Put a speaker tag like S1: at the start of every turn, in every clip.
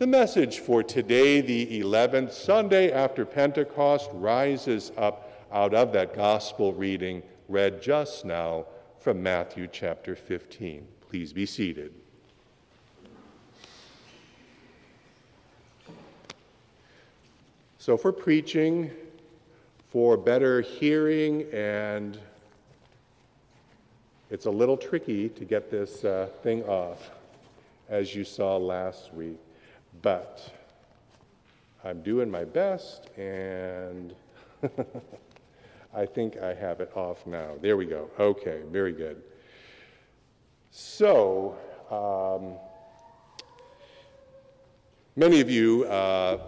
S1: The message for today, the 11th Sunday after Pentecost, rises up out of that gospel reading read just now from Matthew chapter 15. Please be seated. So, for preaching, for better hearing, and it's a little tricky to get this uh, thing off, as you saw last week. But I'm doing my best, and I think I have it off now. There we go. Okay, very good. So, um, many of you uh,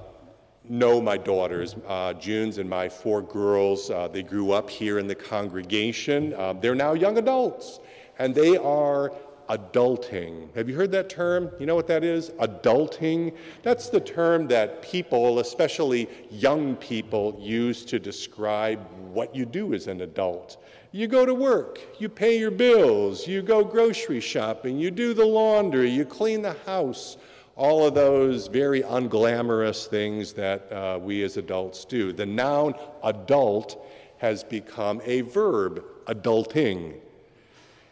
S1: know my daughters, uh, June's and my four girls. Uh, they grew up here in the congregation. Uh, they're now young adults, and they are adulting. Have you heard that term? You know what that is? Adulting. That's the term that people, especially young people, use to describe what you do as an adult. You go to work, you pay your bills, you go grocery shopping, you do the laundry, you clean the house, all of those very unglamorous things that uh, we as adults do. The noun adult has become a verb, adulting.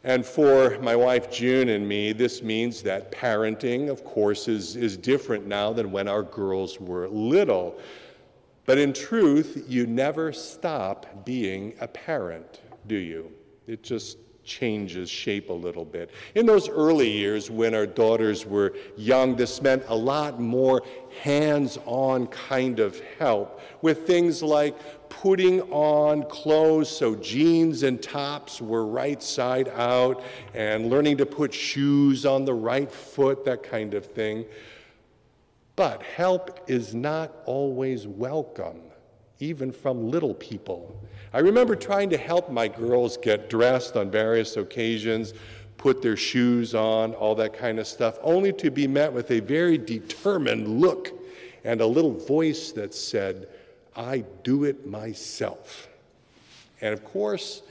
S1: And for my wife June and me, this means that parenting, of course, is, is different now than when our girls were little. But in truth, you never stop being a parent, do you? It just changes shape a little bit. In those early years when our daughters were young, this meant a lot more hands on kind of help with things like putting on clothes so jeans and tops were right side out and learning to put shoes on the right foot, that kind of thing. But help is not always welcome, even from little people. I remember trying to help my girls get dressed on various occasions, put their shoes on, all that kind of stuff, only to be met with a very determined look and a little voice that said, I do it myself. And of course,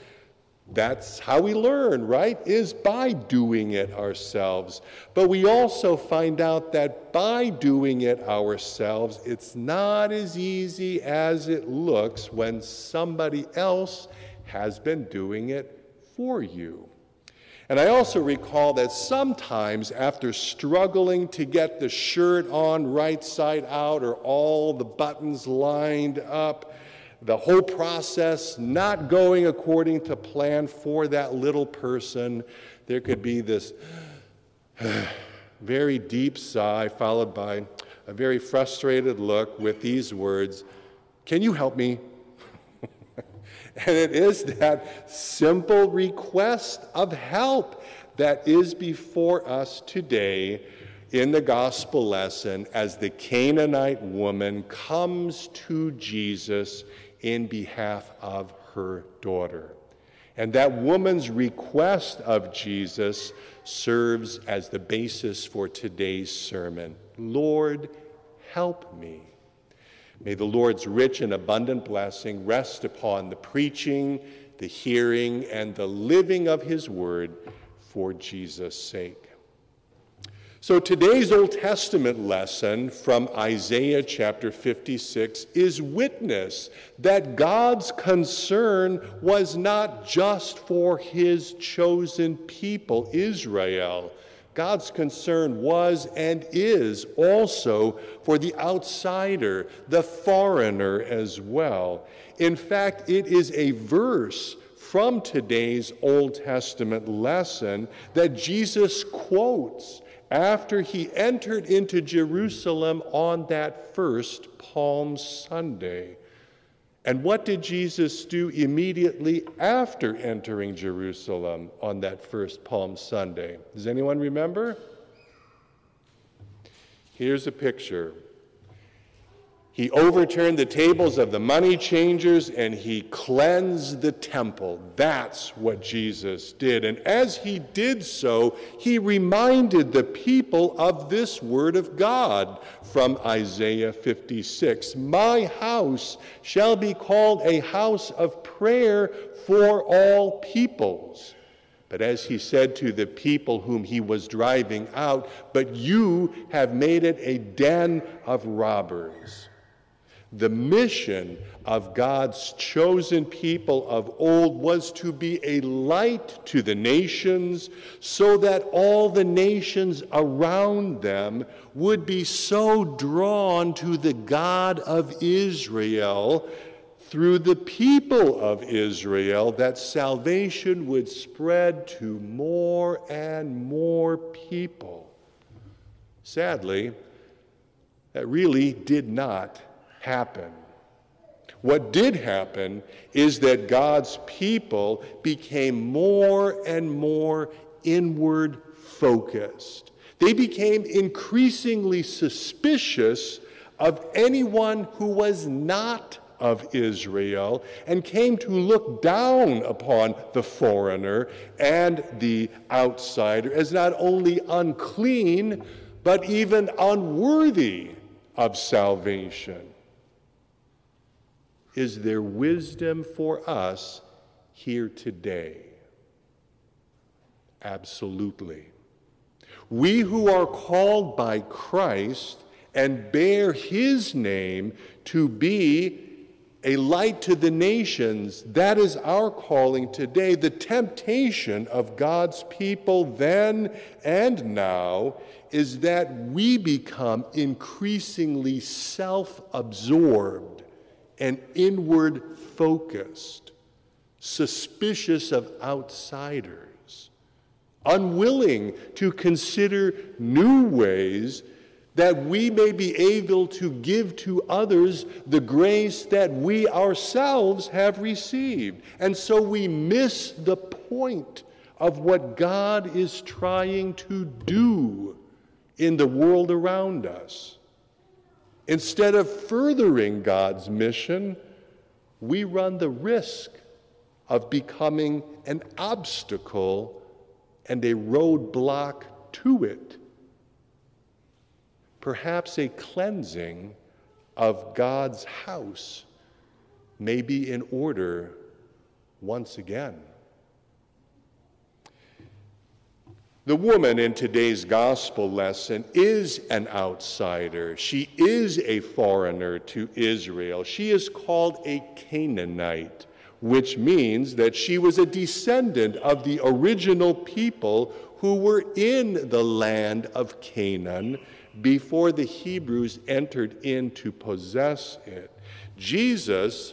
S1: that's how we learn, right? Is by doing it ourselves. But we also find out that by doing it ourselves, it's not as easy as it looks when somebody else has been doing it for you. And I also recall that sometimes, after struggling to get the shirt on right side out or all the buttons lined up, the whole process not going according to plan for that little person, there could be this very deep sigh followed by a very frustrated look with these words Can you help me? And it is that simple request of help that is before us today in the gospel lesson as the Canaanite woman comes to Jesus in behalf of her daughter. And that woman's request of Jesus serves as the basis for today's sermon Lord, help me. May the Lord's rich and abundant blessing rest upon the preaching, the hearing, and the living of his word for Jesus' sake. So today's Old Testament lesson from Isaiah chapter 56 is witness that God's concern was not just for his chosen people, Israel God's concern was and is also for the outsider, the foreigner as well. In fact, it is a verse from today's Old Testament lesson that Jesus quotes after he entered into Jerusalem on that first Palm Sunday. And what did Jesus do immediately after entering Jerusalem on that first Palm Sunday? Does anyone remember? Here's a picture. He overturned the tables of the money changers and he cleansed the temple. That's what Jesus did. And as he did so, he reminded the people of this word of God from Isaiah 56 My house shall be called a house of prayer for all peoples. But as he said to the people whom he was driving out, but you have made it a den of robbers. The mission of God's chosen people of old was to be a light to the nations so that all the nations around them would be so drawn to the God of Israel through the people of Israel that salvation would spread to more and more people. Sadly, that really did not happen. What did happen is that God's people became more and more inward focused. They became increasingly suspicious of anyone who was not of Israel and came to look down upon the foreigner and the outsider as not only unclean, but even unworthy of salvation. Is there wisdom for us here today? Absolutely. We who are called by Christ and bear his name to be a light to the nations, that is our calling today. The temptation of God's people then and now is that we become increasingly self absorbed and inward focused, suspicious of outsiders, unwilling to consider new ways that we may be able to give to others the grace that we ourselves have received. And so we miss the point of what God is trying to do in the world around us. Instead of furthering God's mission, we run the risk of becoming an obstacle and a roadblock to it. Perhaps a cleansing of God's house may be in order once again. The woman in today's gospel lesson is an outsider. She is a foreigner to Israel. She is called a Canaanite, which means that she was a descendant of the original people who were in the land of Canaan before the Hebrews entered in to possess it. Jesus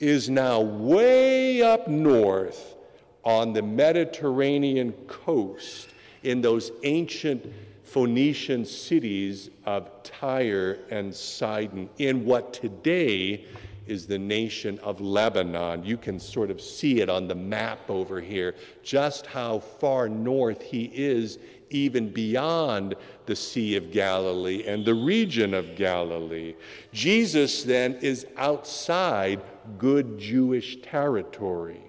S1: is now way up north on the Mediterranean coast in those ancient Phoenician cities of Tyre and Sidon, in what today is the nation of Lebanon. You can sort of see it on the map over here, just how far north he is, even beyond the Sea of Galilee and the region of Galilee. Jesus then is outside good Jewish territory.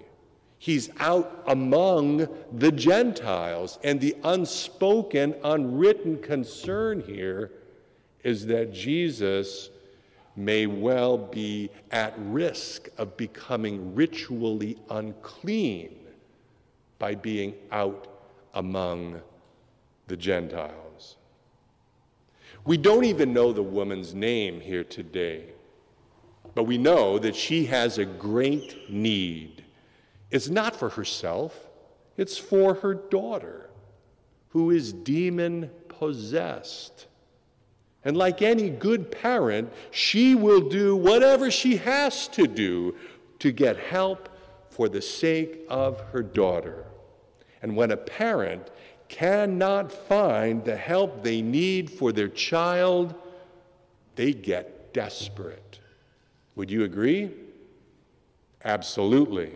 S1: He's out among the Gentiles. And the unspoken, unwritten concern here is that Jesus may well be at risk of becoming ritually unclean by being out among the Gentiles. We don't even know the woman's name here today, but we know that she has a great need it's not for herself, it's for her daughter, who is demon possessed. And like any good parent, she will do whatever she has to do to get help for the sake of her daughter. And when a parent cannot find the help they need for their child, they get desperate. Would you agree? Absolutely.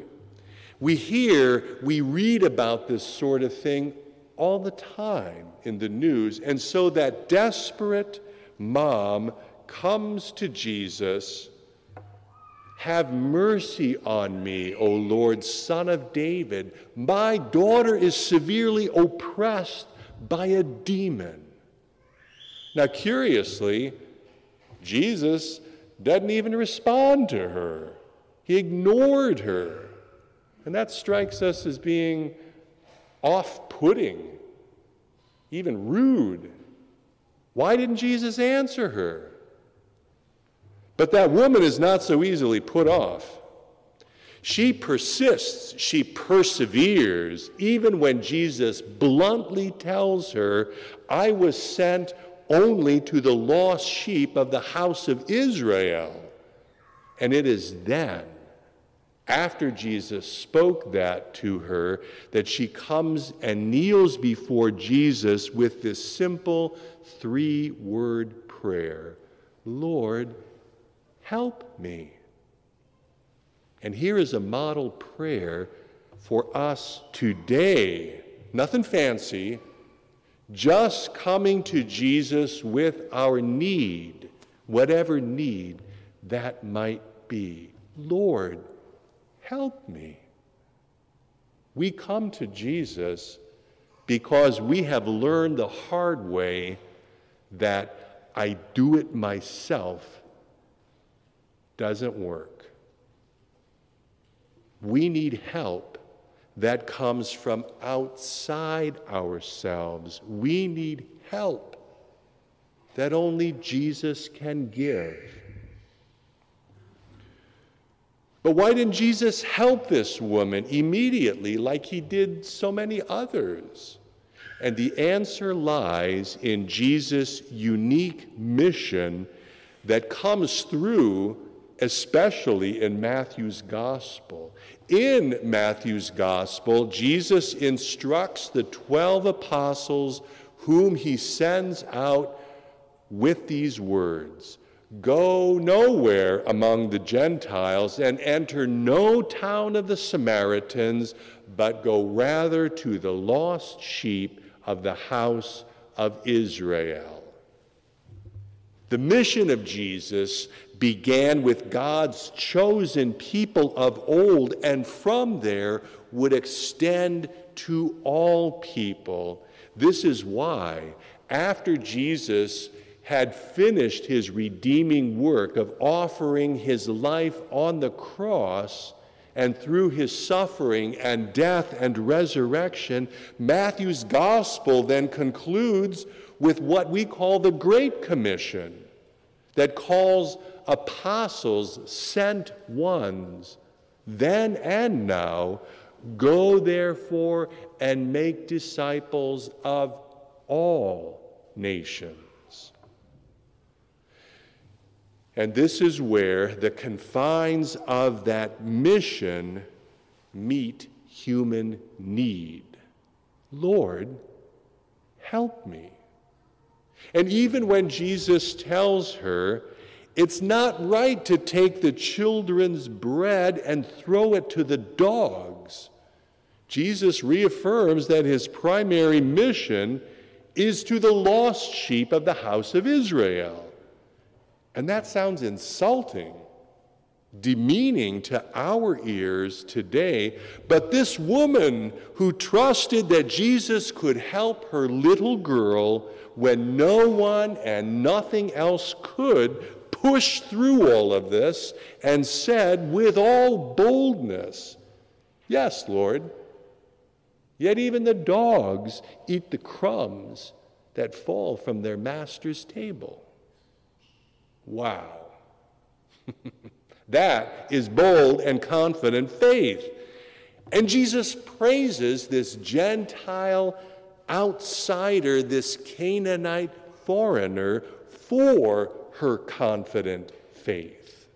S1: We hear, we read about this sort of thing all the time in the news. And so that desperate mom comes to Jesus Have mercy on me, O Lord, son of David. My daughter is severely oppressed by a demon. Now, curiously, Jesus doesn't even respond to her, he ignored her. And that strikes us as being off putting, even rude. Why didn't Jesus answer her? But that woman is not so easily put off. She persists, she perseveres, even when Jesus bluntly tells her, I was sent only to the lost sheep of the house of Israel. And it is then, after Jesus spoke that to her, that she comes and kneels before Jesus with this simple three word prayer Lord, help me. And here is a model prayer for us today. Nothing fancy, just coming to Jesus with our need, whatever need that might be. Lord, help me. We come to Jesus because we have learned the hard way that I do it myself doesn't work. We need help that comes from outside ourselves. We need help that only Jesus can give. But why didn't Jesus help this woman immediately like he did so many others? And the answer lies in Jesus' unique mission that comes through especially in Matthew's gospel. In Matthew's gospel, Jesus instructs the 12 apostles whom he sends out with these words Go nowhere among the Gentiles and enter no town of the Samaritans, but go rather to the lost sheep of the house of Israel. The mission of Jesus began with God's chosen people of old, and from there would extend to all people. This is why, after Jesus had finished his redeeming work of offering his life on the cross, and through his suffering and death and resurrection, Matthew's gospel then concludes with what we call the Great Commission that calls apostles, sent ones, then and now, go therefore and make disciples of all nations. And this is where the confines of that mission meet human need. Lord, help me. And even when Jesus tells her, it's not right to take the children's bread and throw it to the dogs. Jesus reaffirms that his primary mission is to the lost sheep of the house of Israel. And that sounds insulting, demeaning to our ears today. But this woman who trusted that Jesus could help her little girl when no one and nothing else could, pushed through all of this and said with all boldness, Yes, Lord. Yet even the dogs eat the crumbs that fall from their master's table. Wow. that is bold and confident faith. And Jesus praises this Gentile outsider, this Canaanite foreigner, for her confident faith.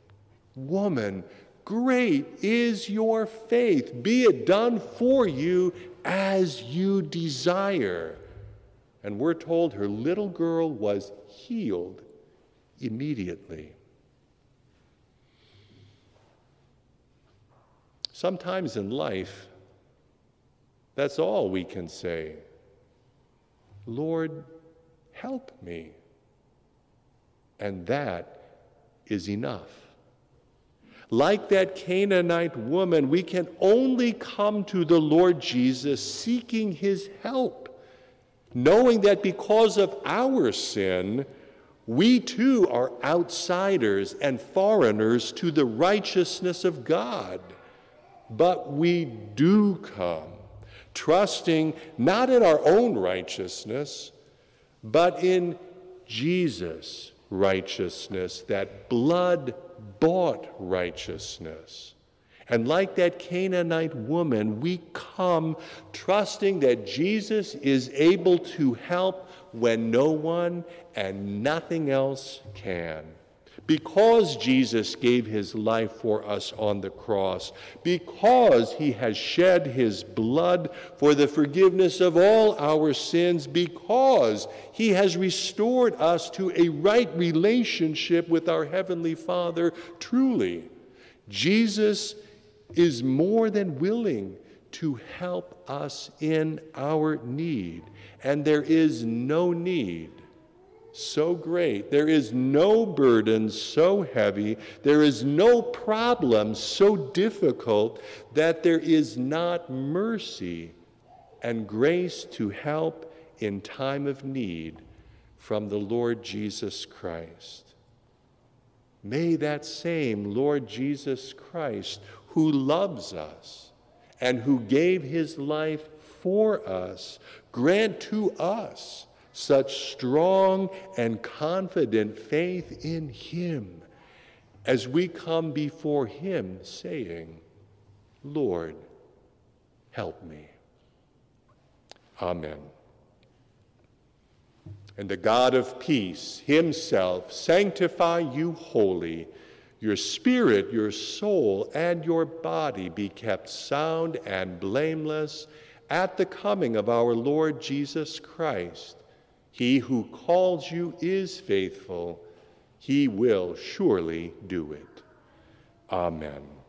S1: Woman, great is your faith. Be it done for you as you desire. And we're told her little girl was healed immediately. Sometimes in life, that's all we can say. Lord, help me. And that is enough. Like that Canaanite woman, we can only come to the Lord Jesus seeking his help, knowing that because of our sin, we too are outsiders and foreigners to the righteousness of God. But we do come trusting not in our own righteousness, but in Jesus' righteousness, that blood bought righteousness. And like that Canaanite woman, we come trusting that Jesus is able to help when no one and nothing else can. Because Jesus gave his life for us on the cross, because he has shed his blood for the forgiveness of all our sins, because he has restored us to a right relationship with our Heavenly Father, truly, Jesus is more than willing to help us in our need. And there is no need so great, there is no burden so heavy, there is no problem so difficult that there is not mercy and grace to help in time of need from the Lord Jesus Christ. May that same Lord Jesus Christ, who loves us and who gave his life for us, grant to us such strong and confident faith in him as we come before him saying, Lord, help me. Amen. And the God of peace himself sanctify you wholly. Your spirit, your soul, and your body be kept sound and blameless at the coming of our Lord Jesus Christ. He who calls you is faithful. He will surely do it. Amen.